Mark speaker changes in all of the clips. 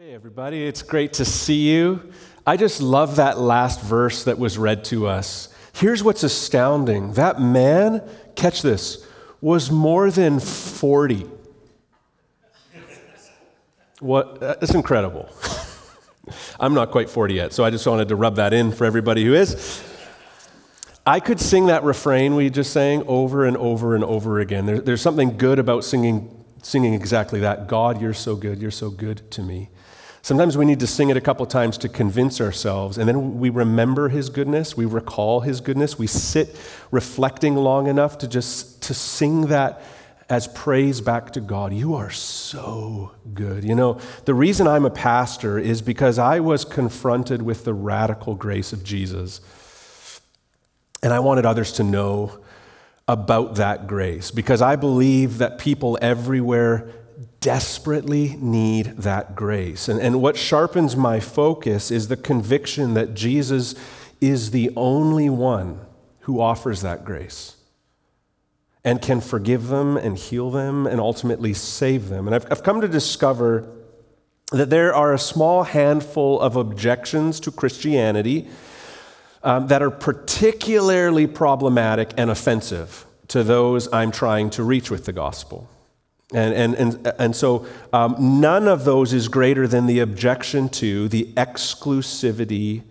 Speaker 1: Hey, everybody, it's great to see you. I just love that last verse that was read to us. Here's what's astounding that man, catch this, was more than 40. What? That's incredible. I'm not quite 40 yet, so I just wanted to rub that in for everybody who is. I could sing that refrain we just sang over and over and over again. There, there's something good about singing, singing exactly that God, you're so good, you're so good to me. Sometimes we need to sing it a couple times to convince ourselves, and then we remember his goodness, we recall his goodness, we sit reflecting long enough to just to sing that as praise back to God. You are so good. You know, the reason I'm a pastor is because I was confronted with the radical grace of Jesus. And I wanted others to know about that grace because I believe that people everywhere desperately need that grace. And, and what sharpens my focus is the conviction that Jesus is the only one who offers that grace and can forgive them and heal them and ultimately save them. And I've, I've come to discover that there are a small handful of objections to Christianity um, that are particularly problematic and offensive to those I'm trying to reach with the gospel. And, and, and, and so um, none of those is greater than the objection to the exclusivity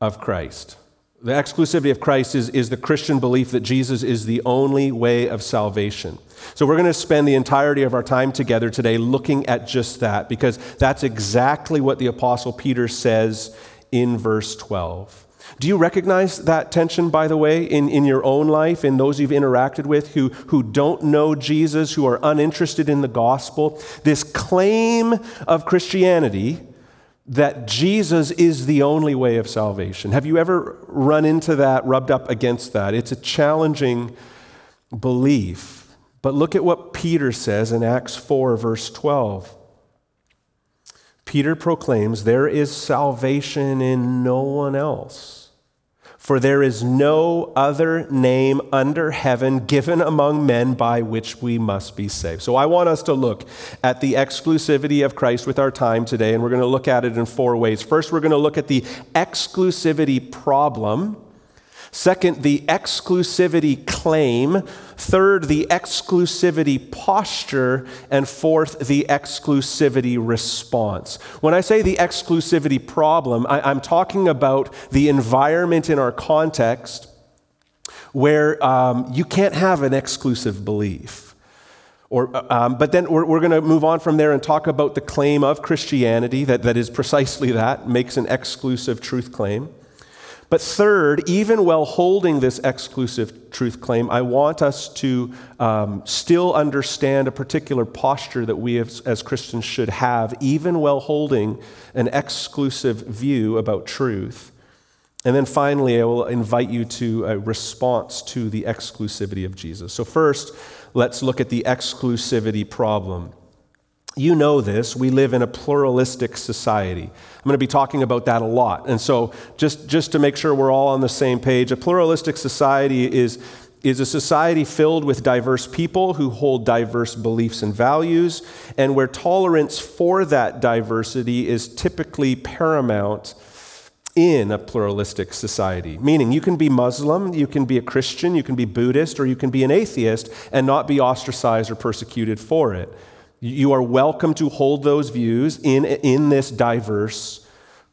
Speaker 1: of Christ. The exclusivity of Christ is, is the Christian belief that Jesus is the only way of salvation. So, we're going to spend the entirety of our time together today looking at just that, because that's exactly what the Apostle Peter says in verse 12. Do you recognize that tension, by the way, in, in your own life, in those you've interacted with who, who don't know Jesus, who are uninterested in the gospel? This claim of Christianity that Jesus is the only way of salvation. Have you ever run into that, rubbed up against that? It's a challenging belief. But look at what Peter says in Acts 4, verse 12. Peter proclaims, There is salvation in no one else. For there is no other name under heaven given among men by which we must be saved. So I want us to look at the exclusivity of Christ with our time today, and we're going to look at it in four ways. First, we're going to look at the exclusivity problem. Second, the exclusivity claim. Third, the exclusivity posture. And fourth, the exclusivity response. When I say the exclusivity problem, I, am talking about the environment in our context where um, you can't have an exclusive belief. Or, um, but then we're, we're going to move on from there and talk about the claim of Christianity that, that is precisely that, makes an exclusive truth claim. But third, even while holding this exclusive truth claim, I want us to um, still understand a particular posture that we as, as Christians should have, even while holding an exclusive view about truth. And then finally, I will invite you to a response to the exclusivity of Jesus. So, first, let's look at the exclusivity problem. You know this, we live in a pluralistic society. I'm going to be talking about that a lot. And so, just, just to make sure we're all on the same page, a pluralistic society is, is a society filled with diverse people who hold diverse beliefs and values, and where tolerance for that diversity is typically paramount in a pluralistic society. Meaning, you can be Muslim, you can be a Christian, you can be Buddhist, or you can be an atheist and not be ostracized or persecuted for it. You are welcome to hold those views in, in this diverse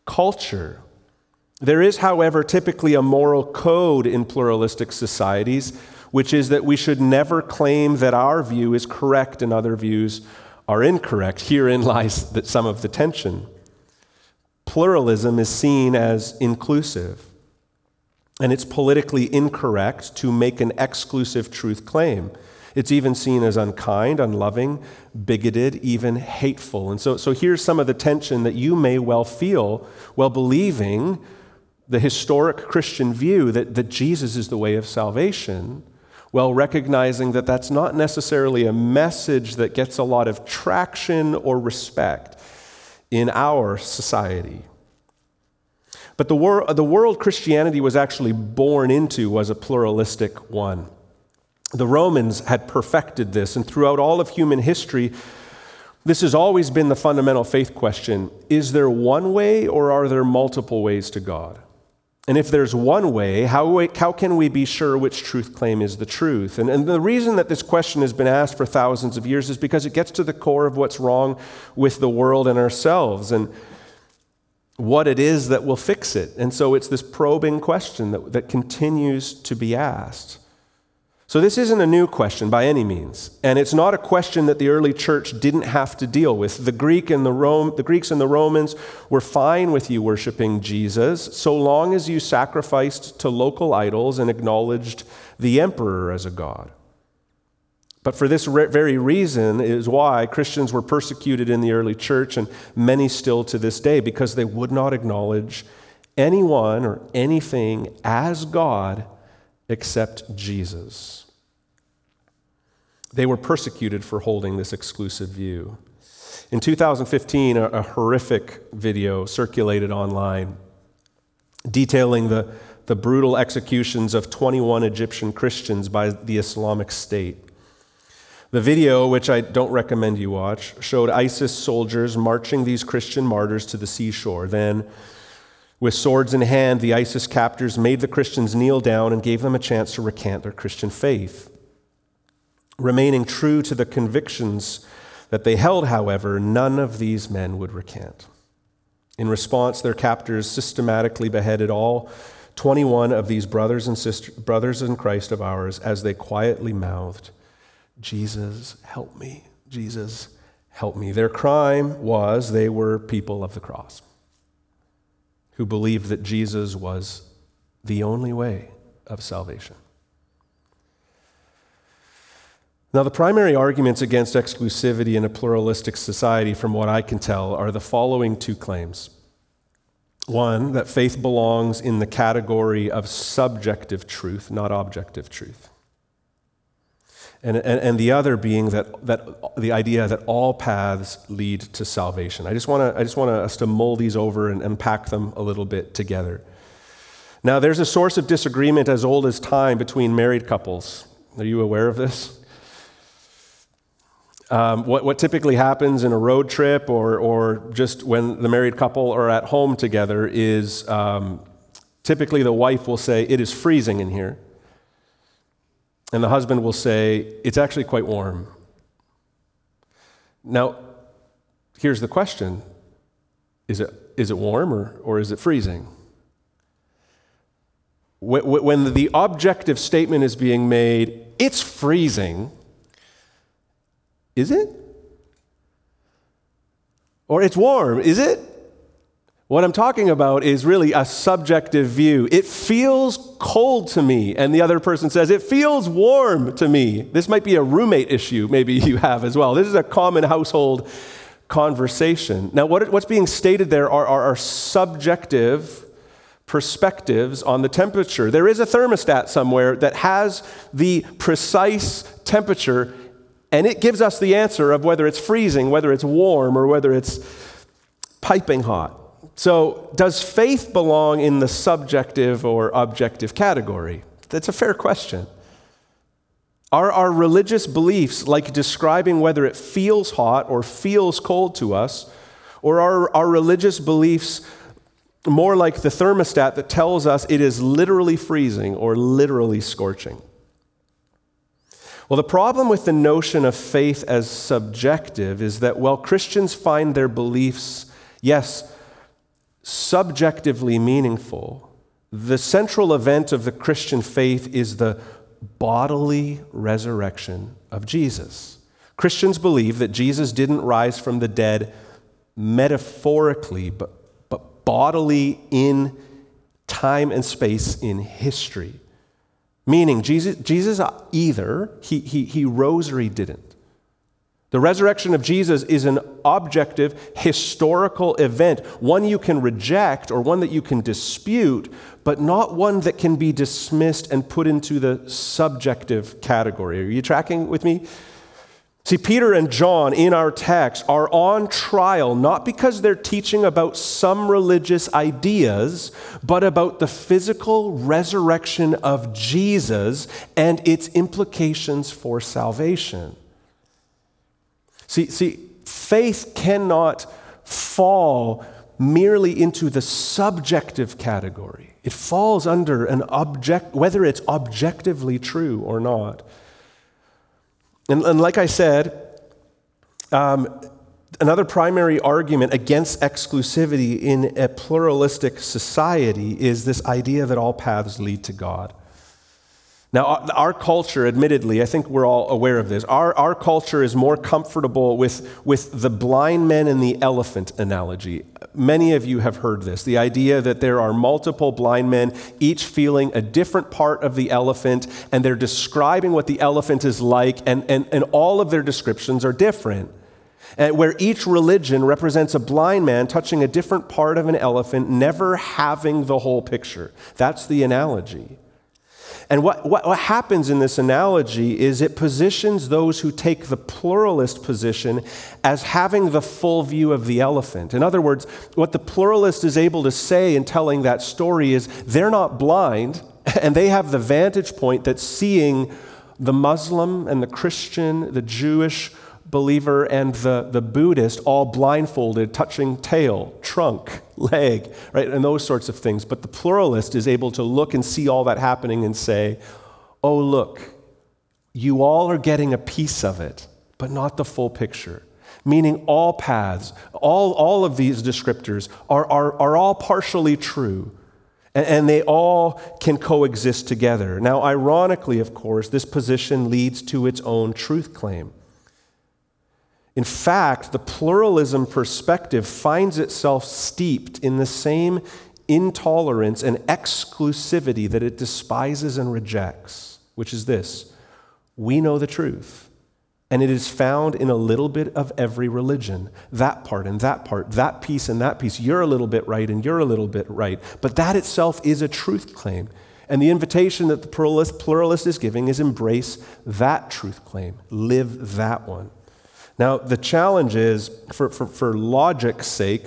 Speaker 1: culture. There is, however, typically a moral code in pluralistic societies, which is that we should never claim that our view is correct and other views are incorrect. Herein lies that some of the tension. Pluralism is seen as inclusive, and it's politically incorrect to make an exclusive truth claim. It's even seen as unkind, unloving, bigoted, even hateful. And so, so here's some of the tension that you may well feel while believing the historic Christian view that, that Jesus is the way of salvation, while recognizing that that's not necessarily a message that gets a lot of traction or respect in our society. But the, wor- the world Christianity was actually born into was a pluralistic one. The Romans had perfected this, and throughout all of human history, This has always been the fundamental faith question Is there one way or are there multiple ways to God? And if there's one way, how, how can we be sure which truth claim is the truth? And, and the reason that this question has been asked for thousands of years is because it gets to the core of what's wrong with the world and ourselves and what it is that will fix it. And so it's this probing question that, that continues to be asked. So, this isn't a new question by any means, and it's not a question that the early church didn't have to deal with. The, Greek and the, Rome, the Greeks and the Romans were fine with you worshiping Jesus so long as you sacrificed to local idols and acknowledged the emperor as a god. But for this re- very reason is why Christians were persecuted in the early church, and many still to this day, because they would not acknowledge anyone or anything as God except Jesus. They were persecuted for holding this exclusive view. In 2015, a, a horrific video circulated online detailing the, the brutal executions of 21 Egyptian Christians by the Islamic State. The video, which I don't recommend you watch, showed ISIS soldiers marching these Christian martyrs to the seashore. Then, with swords in hand, the ISIS captors made the Christians kneel down and gave them a chance to recant their Christian faith. Remaining true to the convictions that they held, however, none of these men would recant. In response, their captors systematically beheaded all 21 of these brothers and sisters, brothers in Christ of ours as they quietly mouthed, Jesus, help me. Jesus, help me. Their crime was they were people of the cross who believed that Jesus was the only way of salvation. Now, the primary arguments against exclusivity in a pluralistic society, from what I can tell, are the following two claims. One, that faith belongs in the category of subjective truth, not objective truth. And, and, and, the other being that, that the idea that all paths lead to salvation. I just want to I just want us to mull these over and unpack them a little bit together. Now, there's a source of disagreement as old as time between married couples. Are you aware of this? Um, what, what typically happens in a road trip or, or just when the married couple are at home together is um, typically the wife will say, It is freezing in here. And the husband will say, It's actually quite warm. Now, here's the question Is it, is it warm or, or is it freezing? When the objective statement is being made, it's freezing, is it? Or it's warm, is it? What I'm talking about is really a subjective view. It feels cold to me, and the other person says, It feels warm to me. This might be a roommate issue, maybe you have as well. This is a common household conversation. Now, what, what's being stated there are, are, are subjective perspectives on the temperature. There is a thermostat somewhere that has the precise temperature, and it gives us the answer of whether it's freezing, whether it's warm, or whether it's piping hot. So, does faith belong in the subjective or objective category? That's a fair question. Are our religious beliefs like describing whether it feels hot or feels cold to us? Or are our religious beliefs more like the thermostat that tells us it is literally freezing or literally scorching? Well, the problem with the notion of faith as subjective is that while Christians find their beliefs, yes, subjectively meaningful, the central event of the Christian faith is the bodily resurrection of Jesus. Christians believe that Jesus didn't rise from the dead metaphorically, but, but bodily in time and space in history. Meaning, Jesus, Jesus uh, either he, he, he rose or he didn't. The resurrection of Jesus is an objective, historical event, one you can reject or one that you can dispute, but not one that can be dismissed and put into the subjective category. Are you tracking with me? See, Peter and John in our text are on trial not because they're teaching about some religious ideas, but about the physical resurrection of Jesus and its implications for salvation. See, see, faith cannot fall merely into the subjective category. It falls under an object, whether it's objectively true or not. And, and like I said, um, another primary argument against exclusivity in a pluralistic society is this idea that all paths lead to God. Now, uh, our culture, admittedly, I think we're all aware of this. Our, our culture is more comfortable with, with the blind men and the elephant analogy. Many of you have heard this the idea that there are multiple blind men, each feeling a different part of the elephant, and they're describing what the elephant is like, and, and, and all of their descriptions are different. And where each religion represents a blind man touching a different part of an elephant, never having the whole picture. That's the analogy. And what, what, what, happens in this analogy is it positions those who take the pluralist position as having the full view of the elephant. In other words, what the pluralist is able to say in telling that story is they're not blind, and they have the vantage point that seeing the Muslim and the Christian, the Jewish, believer and the, the Buddhist all blindfolded, touching tail, trunk, leg, right, and those sorts of things. But the pluralist is able to look and see all that happening and say, oh, look, you all are getting a piece of it, but not the full picture. Meaning, all paths, all, all of these descriptors are, are, are all partially true. And, and they all can coexist together. Now, ironically, of course, this position leads to its own truth claim. In fact, the pluralism perspective finds itself steeped in the same intolerance and exclusivity that it despises and rejects, which is this we know the truth. And it is found in a little bit of every religion. That part and that part, that piece and that piece. You're a little bit right and you're a little bit right. But that itself is a truth claim. And the invitation that the pluralist, pluralist is giving is embrace that truth claim, live that one. Now, the challenge is, for, for, for logic's sake,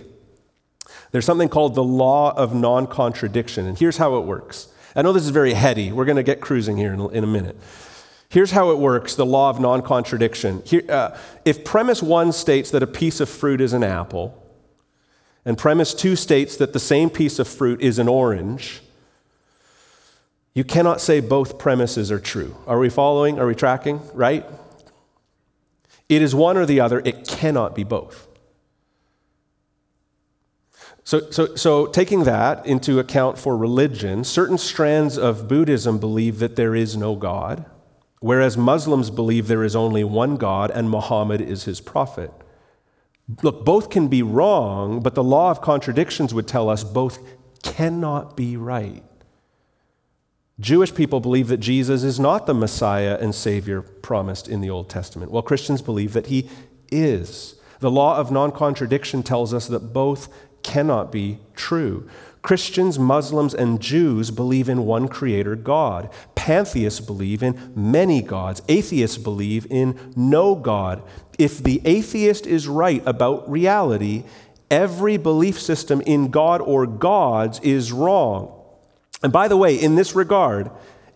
Speaker 1: there's something called the law of non contradiction. And here's how it works. I know this is very heady. We're going to get cruising here in, in a minute. Here's how it works the law of non contradiction. Uh, if premise one states that a piece of fruit is an apple, and premise two states that the same piece of fruit is an orange, you cannot say both premises are true. Are we following? Are we tracking? Right? It is one or the other, it cannot be both. So, so, so, taking that into account for religion, certain strands of Buddhism believe that there is no God, whereas Muslims believe there is only one God and Muhammad is his prophet. Look, both can be wrong, but the law of contradictions would tell us both cannot be right. Jewish people believe that Jesus is not the Messiah and Savior promised in the Old Testament. Well, Christians believe that he is. The law of non contradiction tells us that both cannot be true. Christians, Muslims, and Jews believe in one creator God. Pantheists believe in many gods. Atheists believe in no God. If the atheist is right about reality, every belief system in God or gods is wrong. And by the way, in this regard,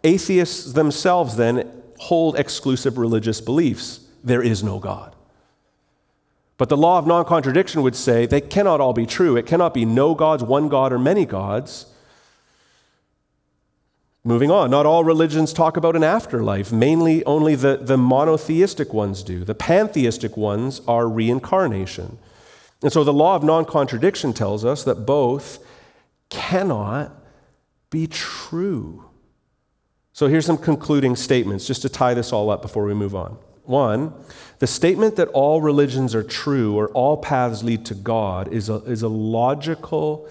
Speaker 1: atheists themselves then hold exclusive religious beliefs. There is no God. But the law of non contradiction would say they cannot all be true. It cannot be no gods, one God, or many gods. Moving on, not all religions talk about an afterlife. Mainly, only the, the monotheistic ones do. The pantheistic ones are reincarnation. And so the law of non contradiction tells us that both cannot be true. So here's some concluding statements just to tie this all up before we move on. One, the statement that all religions are true or all paths lead to God is a, is a logical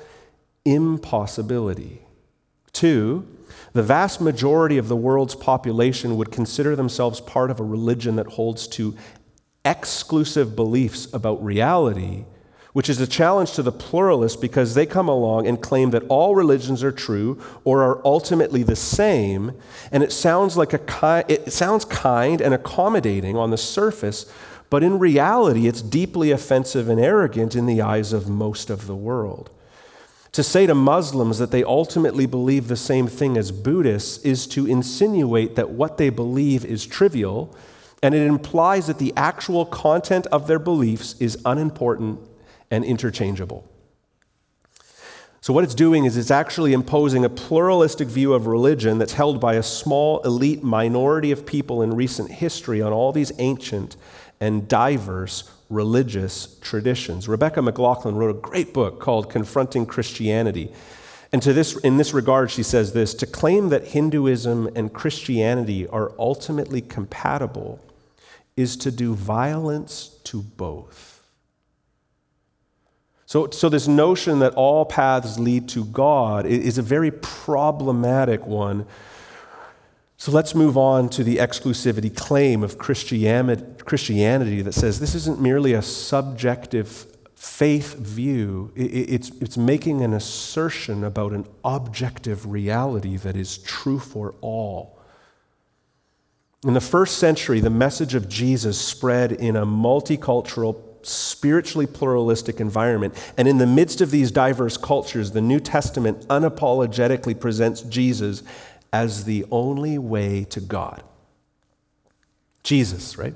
Speaker 1: impossibility. Two, the vast majority of the world's population would consider themselves part of a religion that holds to exclusive beliefs about reality which is a challenge to the pluralists because they come along and claim that all religions are true or are ultimately the same, and it sounds like a ki- it sounds kind and accommodating on the surface, but in reality it's deeply offensive and arrogant in the eyes of most of the world. To say to Muslims that they ultimately believe the same thing as Buddhists is to insinuate that what they believe is trivial and it implies that the actual content of their beliefs is unimportant and interchangeable. So, what it's doing is it's actually imposing a pluralistic view of religion that's held by a small elite minority of people in recent history on all these ancient and diverse religious traditions. Rebecca McLaughlin wrote a great book called Confronting Christianity. And to this, in this regard, she says this to claim that Hinduism and Christianity are ultimately compatible is to do violence to both. So, so, this notion that all paths lead to God is a very problematic one. So, let's move on to the exclusivity claim of Christianity that says this isn't merely a subjective faith view, it's, it's making an assertion about an objective reality that is true for all. In the first century, the message of Jesus spread in a multicultural, spiritually pluralistic environment. And in the midst of these diverse cultures, the New Testament unapologetically presents Jesus as the only way to God. Jesus, right?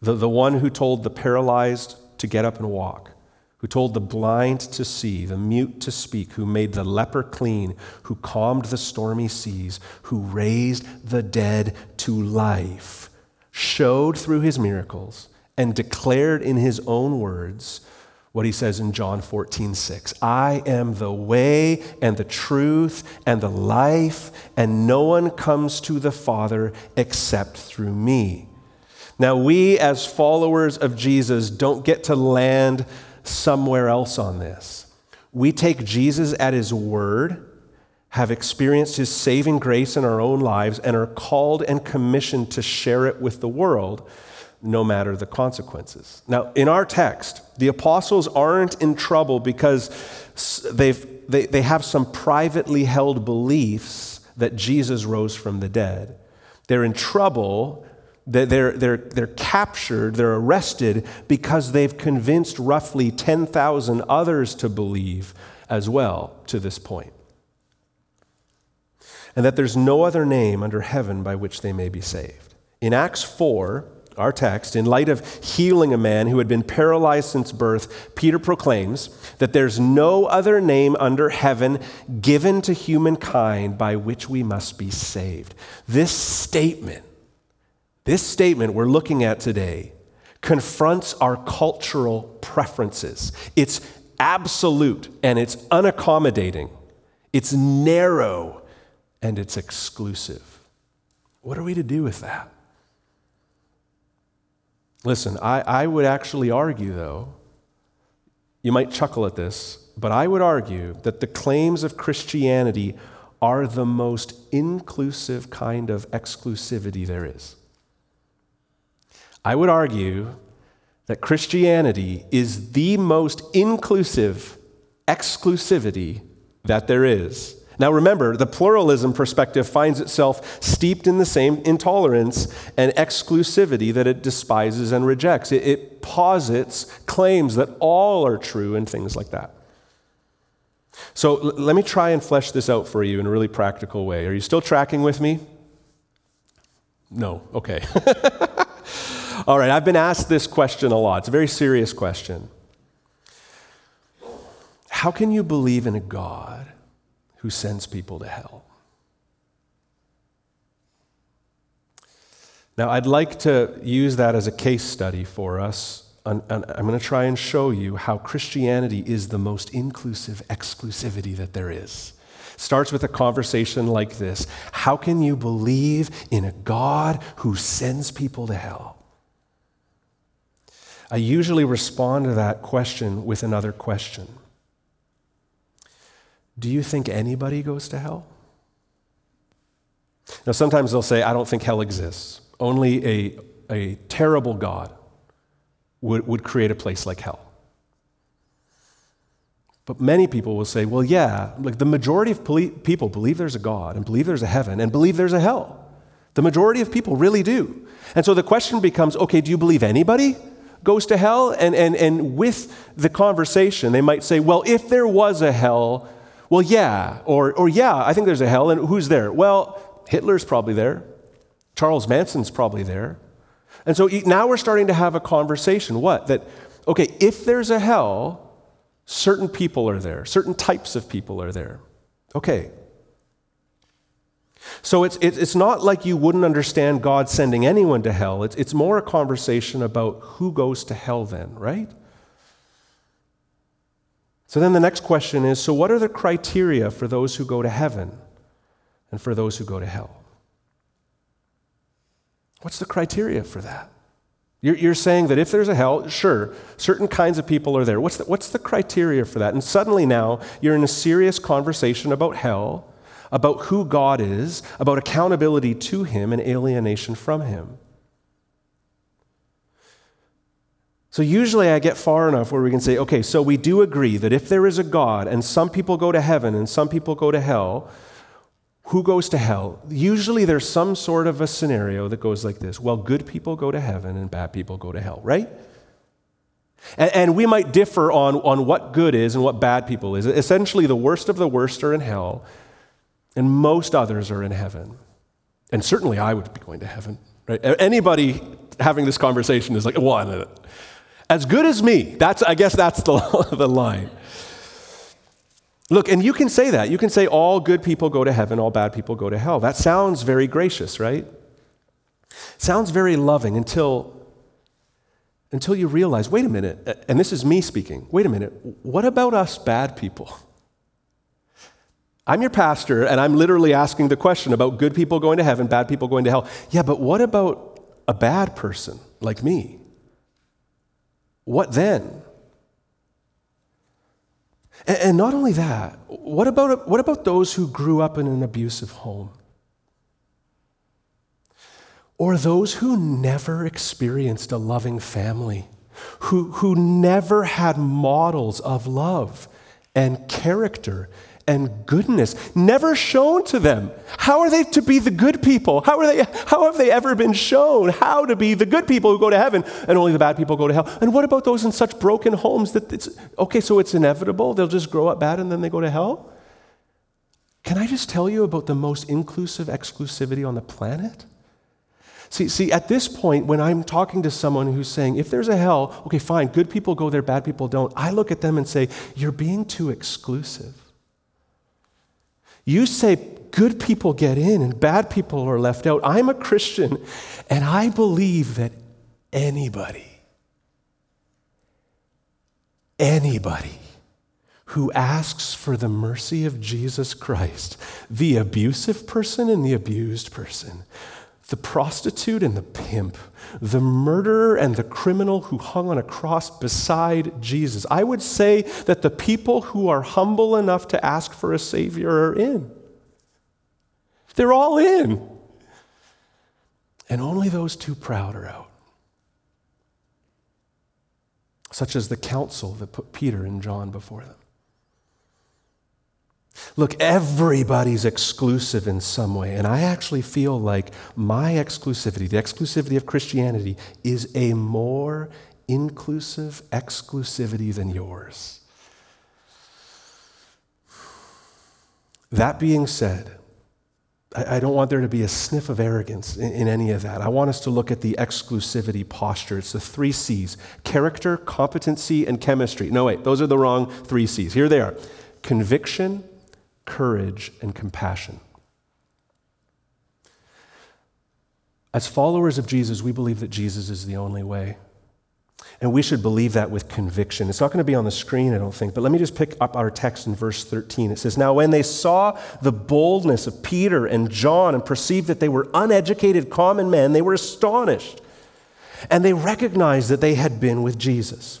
Speaker 1: The, the one who told the paralyzed to get up and walk, who told the blind to see, the mute to speak, who made the leper clean, who calmed the stormy seas, who raised the dead to life, showed through his miracles and declared in his own words what he says in John 14, 6. I am the way and the truth and the life, and no one comes to the Father except through me. Now, we as followers of Jesus don't get to land somewhere else on this. We take Jesus at his word, have experienced his saving grace in our own lives, and are called and commissioned to share it with the world, no matter the consequences. Now, in our text, the apostles aren't in trouble because they've, they, they have some privately held beliefs that Jesus rose from the dead. They're in trouble they're, they're, they're captured, they're arrested because they've convinced roughly 10,000 others to believe as well to this point. And that there's no other name under heaven by which they may be saved. In Acts 4, our text, in light of healing a man who had been paralyzed since birth, Peter proclaims that there's no other name under heaven given to humankind by which we must be saved. This statement this statement we're looking at today confronts our cultural preferences. It's absolute and it's unaccommodating, it's narrow and it's exclusive. What are we to do with that? Listen, I, I would actually argue, though, you might chuckle at this, but I would argue that the claims of Christianity are the most inclusive kind of exclusivity there is. I would argue that Christianity is the most inclusive exclusivity that there is. Now, remember, the pluralism perspective finds itself steeped in the same intolerance and exclusivity that it despises and rejects. It, it posits claims that all are true and things like that. So, l- let me try and flesh this out for you in a really practical way. Are you still tracking with me? No, okay. All right, I've been asked this question a lot. It's a very serious question. How can you believe in a God who sends people to hell? Now, I'd like to use that as a case study for us. I'm going to try and show you how Christianity is the most inclusive exclusivity that there is. Starts with a conversation like this How can you believe in a God who sends people to hell? I usually respond to that question with another question Do you think anybody goes to hell? Now, sometimes they'll say, I don't think hell exists. Only a, a terrible God would, would create a place like hell. But many people will say, well, yeah, like the majority of people believe there's a God and believe there's a heaven and believe there's a hell. The majority of people really do. And so the question becomes okay, do you believe anybody goes to hell. And, and, and with the conversation, they might say, well, if there was a hell, well, yeah. Or, or yeah, I think there's a hell. And who's there? Well, Hitler's probably there. Charles Manson's probably there. And so now we're starting to have a conversation. What? That, okay, if there's a hell, certain people are there, certain types of people are there. Okay. So it's, it's not like you wouldn't understand God sending anyone to hell. It's, it's more a conversation about who goes to hell then, right? So then the next question is so, what are the criteria for those who go to heaven and for those who go to hell? What's the criteria for that? You're, saying that if there's a hell, sure, certain kinds of people are there. What's the, what's the criteria for that? And suddenly now you're in a serious conversation about hell, about who God is, about accountability to Him and alienation from Him. So usually I get far enough where we can say, okay, so we do agree that if there is a God and some people go to heaven and some people go to hell, who goes to hell? Usually there's some sort of a scenario that goes like this Well, good people go to heaven and bad people go to hell, right? And, and, we might differ on, on what good is and what bad people is. Essentially, the worst of the worst are in hell, and most others are in heaven. And certainly I would be going to heaven, right? Anybody having this conversation is like, well, as good as me. That's, I guess that's the, the line. Look, and you can say that. You can say all good people go to heaven, all bad people go to hell. That sounds very gracious, right? Sounds very loving until until you realize, wait a minute, and this is me speaking. Wait a minute. What about us bad people? I'm your pastor and I'm literally asking the question about good people going to heaven, bad people going to hell. Yeah, but what about a bad person like me? What then? And, not only that, what about, what about those who grew up in an abusive home? Or those who never experienced a loving family, who, who never had models of love and character and goodness never shown to them. How are they to be the good people? How, are they, how have they ever been shown how to be the good people who go to heaven and only the bad people go to hell? And what about those in such broken homes that it's okay, so it's inevitable? They'll just grow up bad and then they go to hell? Can I just tell you about the most inclusive exclusivity on the planet? See, see, at this point, when I'm talking to someone who's saying, if there's a hell, okay, fine, good people go there, bad people don't, I look at them and say, you're being too exclusive. You say good people get in and bad people are left out. I'm a Christian and I believe that anybody, anybody who asks for the mercy of Jesus Christ, the abusive person and the abused person, the prostitute and the pimp, the murderer and the criminal who hung on a cross beside Jesus. I would say that the people who are humble enough to ask for a Savior are in. They're all in. And only those too proud are out. Such as the council that put Peter and John before them. Look, everybody's exclusive in some way. And I actually feel like my exclusivity, the exclusivity of Christianity, is a more inclusive exclusivity than yours. That being said, I don't want there to be a sniff of arrogance in, any of that. I want us to look at the exclusivity posture. It's the three C's character, competency, and chemistry. No, wait, those are the wrong three C's. Here they are conviction, courage, and compassion. As followers of Jesus, we believe that Jesus is the only way. And we should believe that with conviction. It's not going to be on the screen, I don't think, but let me just pick up our text in verse 13. It says, Now when they saw the boldness of Peter and John and perceived that they were uneducated common men, they were astonished. And they recognized that they had been with Jesus.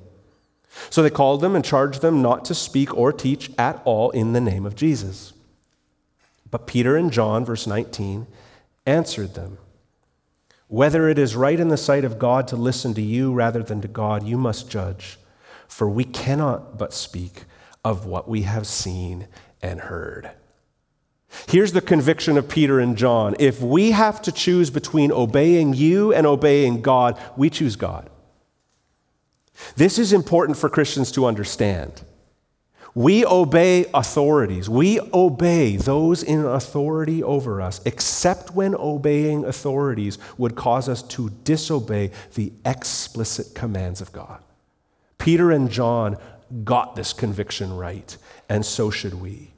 Speaker 1: So they called them and charged them not to speak or teach at all in the name of Jesus. But Peter and John, verse 19, answered them Whether it is right in the sight of God to listen to you rather than to God, you must judge. For we cannot but speak of what we have seen and heard. Here's the conviction of Peter and John. If we have to choose between obeying you and obeying God, we choose God. This is important for Christians to understand. We obey authorities. We obey those in authority over us, except when obeying authorities would cause us to disobey the explicit commands of God. Peter and John got this conviction right, and so should we.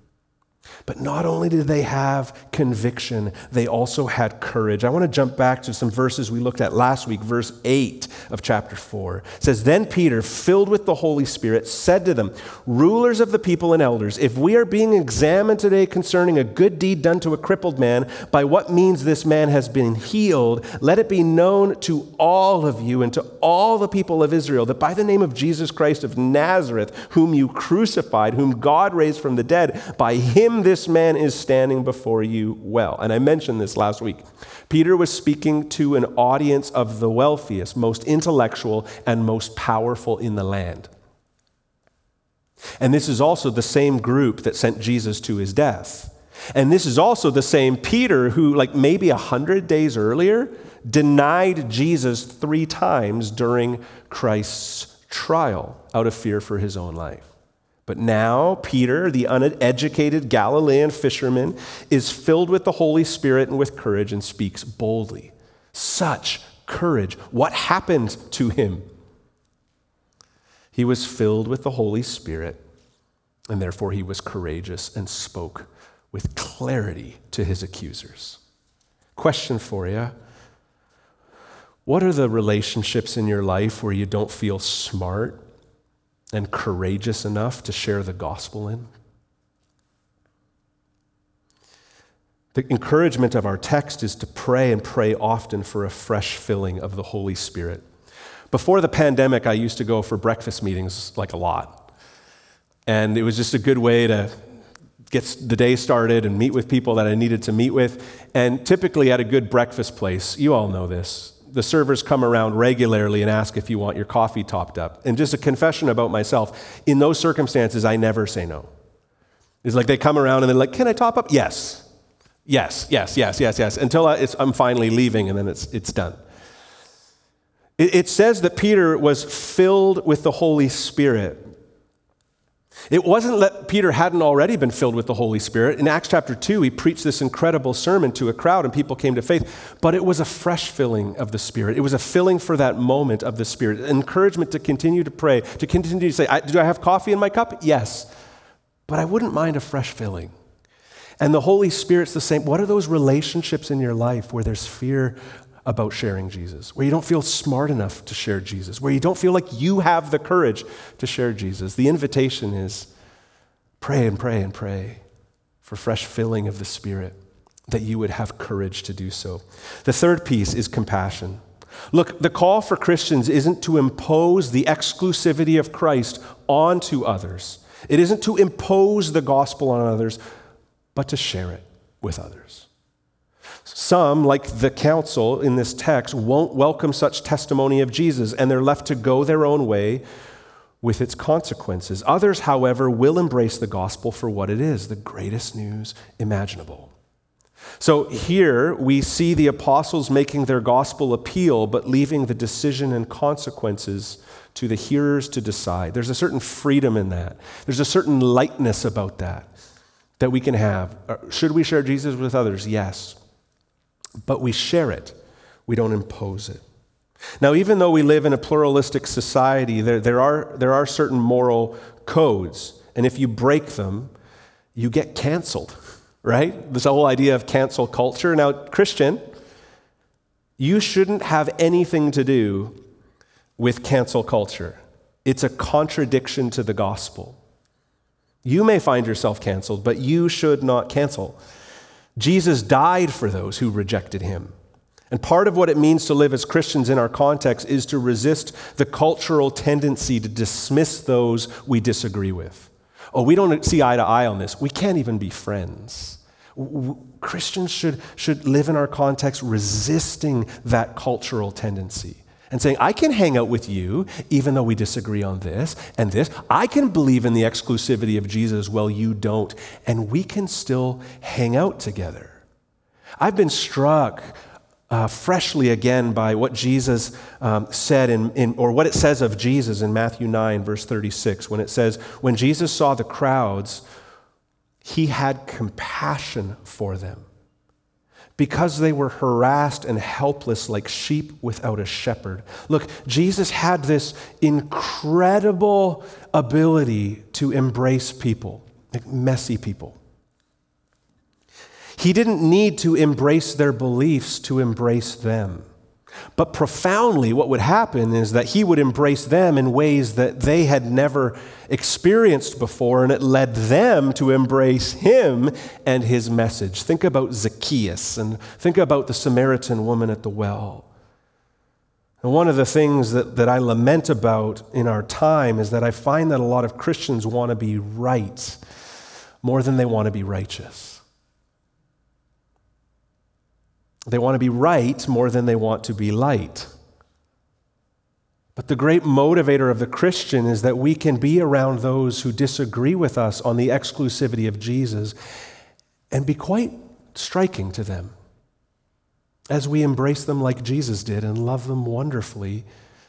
Speaker 1: But not only did they have conviction, they also had courage. I want to jump back to some verses we looked at last week, verse 8 of chapter 4. It says, Then Peter, filled with the Holy Spirit, said to them, Rulers of the people and elders, if we are being examined today concerning a good deed done to a crippled man, by what means this man has been healed, let it be known to all of you and to all the people of Israel that by the name of Jesus Christ of Nazareth, whom you crucified, whom God raised from the dead, by him this this man is standing before you well. And I mentioned this last week. Peter was speaking to an audience of the wealthiest, most intellectual, and most powerful in the land. And this is also the same group that sent Jesus to his death. And this is also the same Peter who, like maybe a hundred days earlier, denied Jesus three times during Christ's trial out of fear for his own life. But now, Peter, the uneducated Galilean fisherman, is filled with the Holy Spirit and with courage and speaks boldly. Such courage. What happened to him? He was filled with the Holy Spirit, and therefore he was courageous and spoke with clarity to his accusers. Question for you What are the relationships in your life where you don't feel smart and courageous enough to share the gospel in? The encouragement of our text is to pray and pray often for a fresh filling of the Holy Spirit. Before the pandemic, I used to go for breakfast meetings like a lot. And it was just a good way to get the day started and meet with people that I needed to meet with. And typically at a good breakfast place, you all know this, the servers come around regularly and ask if you want your coffee topped up. And just a confession about myself, in those circumstances, I never say no. It's like they come around and they're like, Can I top up? Yes. Yes, yes, yes, yes, yes, until I, am finally leaving and then it's, it's done. It, it says that Peter was filled with the Holy Spirit. It wasn't that Peter hadn't already been filled with the Holy Spirit. In Acts chapter 2, he preached this incredible sermon to a crowd and people came to faith. But it was a fresh filling of the Spirit. It was a filling for that moment of the Spirit, encouragement to continue to pray, to continue to say, Do I have coffee in my cup? Yes. But I wouldn't mind a fresh filling. And the Holy Spirit's the same. What are those relationships in your life where there's fear about sharing Jesus, where you don't feel smart enough to share Jesus, where you don't feel like you have the courage to share Jesus. The invitation is pray and pray and pray for fresh filling of the Spirit, that you would have courage to do so. The third piece is compassion. Look, the call for Christians isn't to impose the exclusivity of Christ onto others. It isn't to impose the gospel on others, but to share it with others. Some, like the council in this text, won't welcome such testimony of Jesus, and they're left to go their own way with its consequences. Others, however, will embrace the gospel for what it is the greatest news imaginable. So here we see the apostles making their gospel appeal, but leaving the decision and consequences to the hearers to decide. There's a certain freedom in that, there's a certain lightness about that that we can have. Uh, should we share Jesus with others? Yes but we share it, we don't impose it. Now, even though we live in a pluralistic society, there, there, are, there are certain moral codes, and if you break them, you get canceled, right? This whole idea of cancel culture. Now, Christian, you shouldn't have anything to do with cancel culture. It's a contradiction to the gospel. You may find yourself canceled, but you should not cancel. Jesus died for those who rejected him. And part of what it means to live as Christians in our context is to resist the cultural tendency to dismiss those we disagree with. Oh, we don't see eye to eye on this. We can't even be friends. Christians should, should live in our context resisting that cultural tendency and saying, I can hang out with you even though we disagree on this and this. I can believe in the exclusivity of Jesus while you don't, and we can still hang out together. I've been struck uh, freshly again by what Jesus um, said in, in, or what it says of Jesus in Matthew 9, verse 36, when it says, When Jesus saw the crowds, he had compassion for them because they were harassed and helpless like sheep without a shepherd. Look, Jesus had this incredible ability to embrace people, like messy people. He didn't need to embrace their beliefs to embrace them. But profoundly, what would happen is that he would embrace them in ways that they had never experienced before, and it led them to embrace him and his message. Think about Zacchaeus and think about the Samaritan woman at the well. And one of the things that, that I lament about in our time is that I find that a lot of Christians want to be right more than they want to be righteous. They want to be right more than they want to be light. But the great motivator of the Christian is that we can be around those who disagree with us on the exclusivity of Jesus and be quite striking to them as we embrace them like Jesus did and love them wonderfully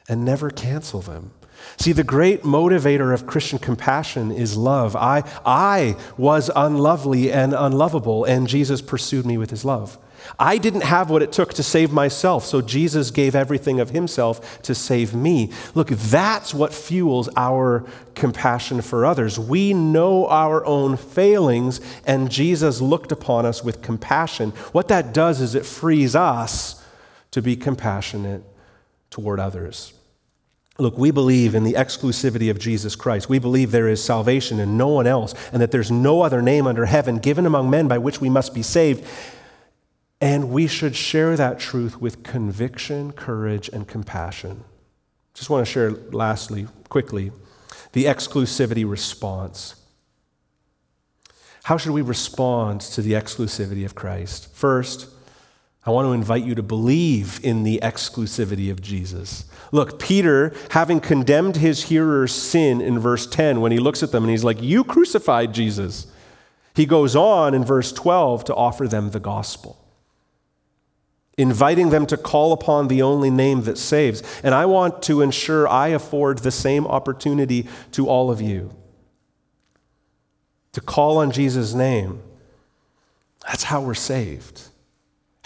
Speaker 1: and never cancel them. See, the great motivator of Christian compassion is love. I, I was unlovely and unlovable, and Jesus pursued me with his love. I didn't have what it took to save myself, so Jesus gave everything of himself to save me. Look, that's what fuels our compassion for others. We know our own failings, and Jesus looked upon us with compassion. What that does is it frees us to be compassionate toward others. Look, we believe in the exclusivity of Jesus Christ. We believe there is salvation in no one else, and that there's no other name under heaven given among men by which we must be saved. And we should share that truth with conviction, courage, and compassion. Just want to share, lastly, quickly, the exclusivity response. How should we respond to the exclusivity of Christ? First, I want to invite you to believe in the exclusivity of Jesus. Look, Peter, having condemned his hearers' sin in verse 10, when he looks at them and he's like, You crucified Jesus, he goes on in verse 12 to offer them the gospel inviting them to call upon the only name that saves. And I want to ensure I afford the same opportunity to all of you to call on Jesus' name. That's how we're saved.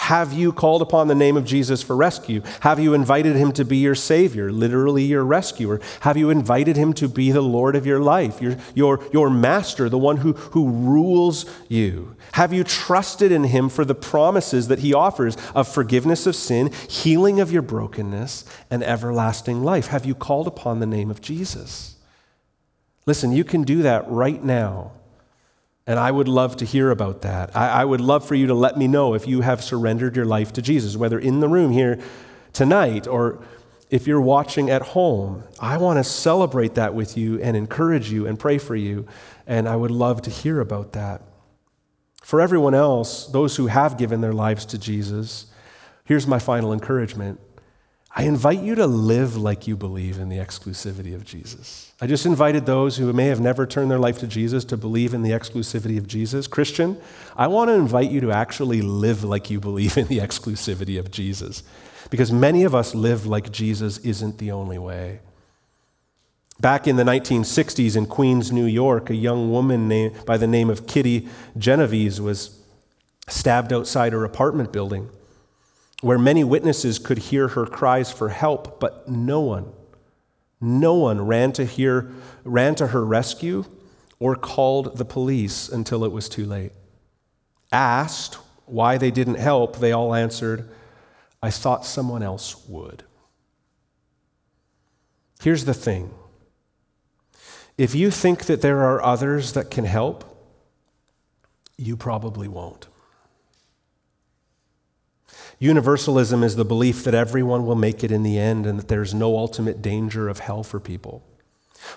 Speaker 1: Have you called upon the name of Jesus for rescue? Have you invited him to be your Savior, literally your rescuer? Have you invited him to be the Lord of your life, your, your, your master, the one who, who rules you? Have you trusted in him for the promises that he offers of forgiveness of sin, healing of your brokenness, and everlasting life? Have you called upon the name of Jesus? Listen, you can do that right now and I would love to hear about that. I, I, would love for you to let me know if you have surrendered your life to Jesus, whether in the room here tonight or if you're watching at home. I want to celebrate that with you and encourage you and pray for you. And I would love to hear about that. For everyone else, those who have given their lives to Jesus, here's my final encouragement I invite you to live like you believe in the exclusivity of Jesus. I just invited those who may have never turned their life to Jesus to believe in the exclusivity of Jesus. Christian, I want to invite you to actually live like you believe in the exclusivity of Jesus. Because many of us live like Jesus isn't the only way. Back in the 1960s in Queens, New York, a young woman named, by the name of Kitty Genovese was stabbed outside her apartment building where many witnesses could hear her cries for help, but no one, no one ran to hear, ran to her rescue or called the police until it was too late. Asked why they didn't help, they all answered, I thought someone else would. Here's the thing if you think that there are others that can help, you probably won't. Universalism is the belief that everyone will make it in the end and that there's no ultimate danger of hell for people.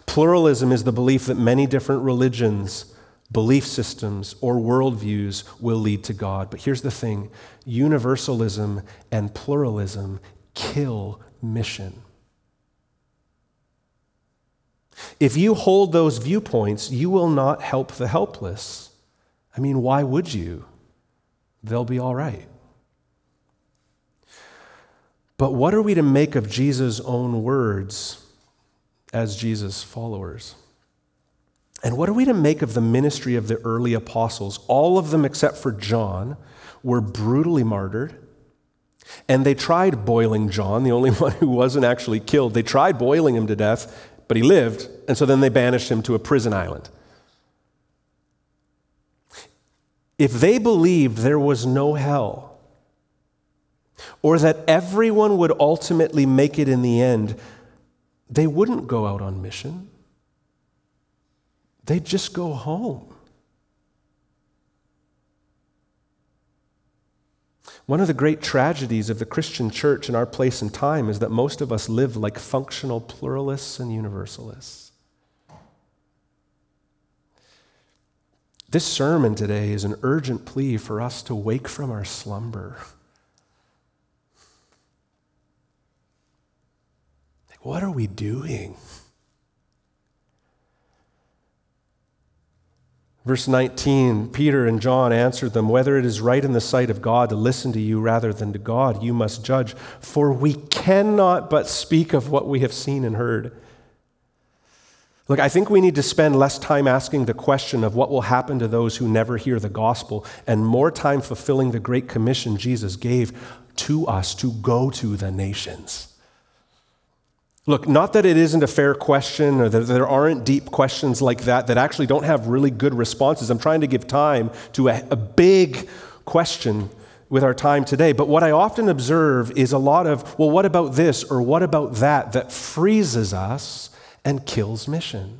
Speaker 1: Pluralism is the belief that many different religions belief systems, or worldviews will lead to God. But here's the thing universalism and pluralism kill mission. If you hold those viewpoints, you will not help the helpless. I mean, why would you? They'll be all right. But what are we to make of Jesus' own words as Jesus' followers? And what are we to make of the ministry of the early apostles? All of them, except for John, were brutally martyred. And they tried boiling John, the only one who wasn't actually killed. They tried boiling him to death, but he lived. And so then they banished him to a prison island. If they believed there was no hell, or that everyone would ultimately make it in the end, they wouldn't go out on mission. They'd just go home. One of the great tragedies of the Christian church in our place and time is that most of us live like functional pluralists and universalists. This sermon today is an urgent plea for us to wake from our slumber. What are we doing? Verse 19 Peter and John answered them, Whether it is right in the sight of God to listen to you rather than to God, you must judge, for we cannot but speak of what we have seen and heard. Look, I think we need to spend less time asking the question of what will happen to those who never hear the gospel and more time fulfilling the great commission Jesus gave to us to go to the nations. Look, not that it isn't a fair question or that there aren't deep questions like that that actually don't have really good responses. I'm trying to give time to a, a, big question with our time today. But what I often observe is a lot of, well, what about this or what about that that freezes us and kills mission.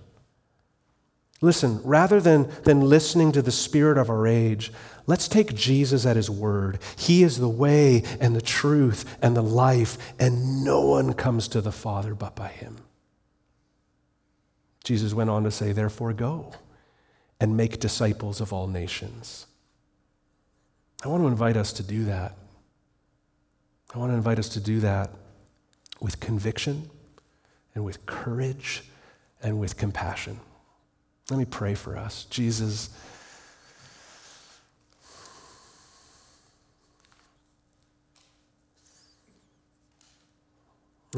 Speaker 1: Listen, rather than, than listening to the spirit of our age, Let's take Jesus at his word. He is the way and the truth and the life, and no one comes to the Father but by him. Jesus went on to say, Therefore, go and make disciples of all nations. I want to invite us to do that. I want to invite us to do that with conviction and with courage and with compassion. Let me pray for us. Jesus,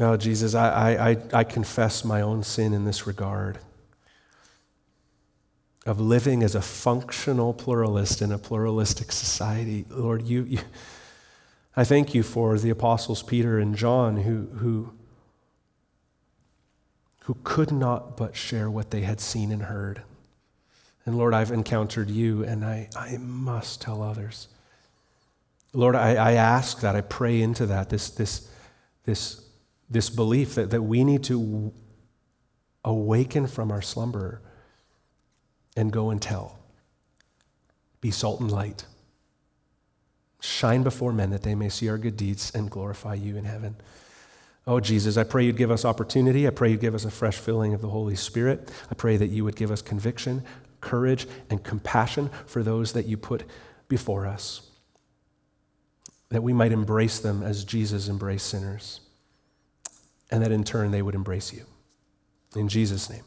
Speaker 1: Oh, Jesus, I, I, I confess my own sin in this regard of living as a functional pluralist in a pluralistic society. Lord, you, you, I thank you for the apostles Peter and John who, who, who could not but share what they had seen and heard. And Lord, I've encountered you, and I, I must tell others. Lord, I, I ask that, I pray into that, this, this, this this belief that, that we need to awaken from our slumber and go and tell. Be salt and light. Shine before men that they may see our good deeds and glorify you in heaven. Oh, Jesus, I pray you'd give us opportunity. I pray you'd give us a fresh filling of the Holy Spirit. I pray that you would give us conviction, courage, and compassion for those that you put before us, that we might embrace them as Jesus embraced sinners and that in turn they would embrace you. In Jesus' name,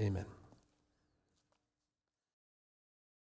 Speaker 1: amen.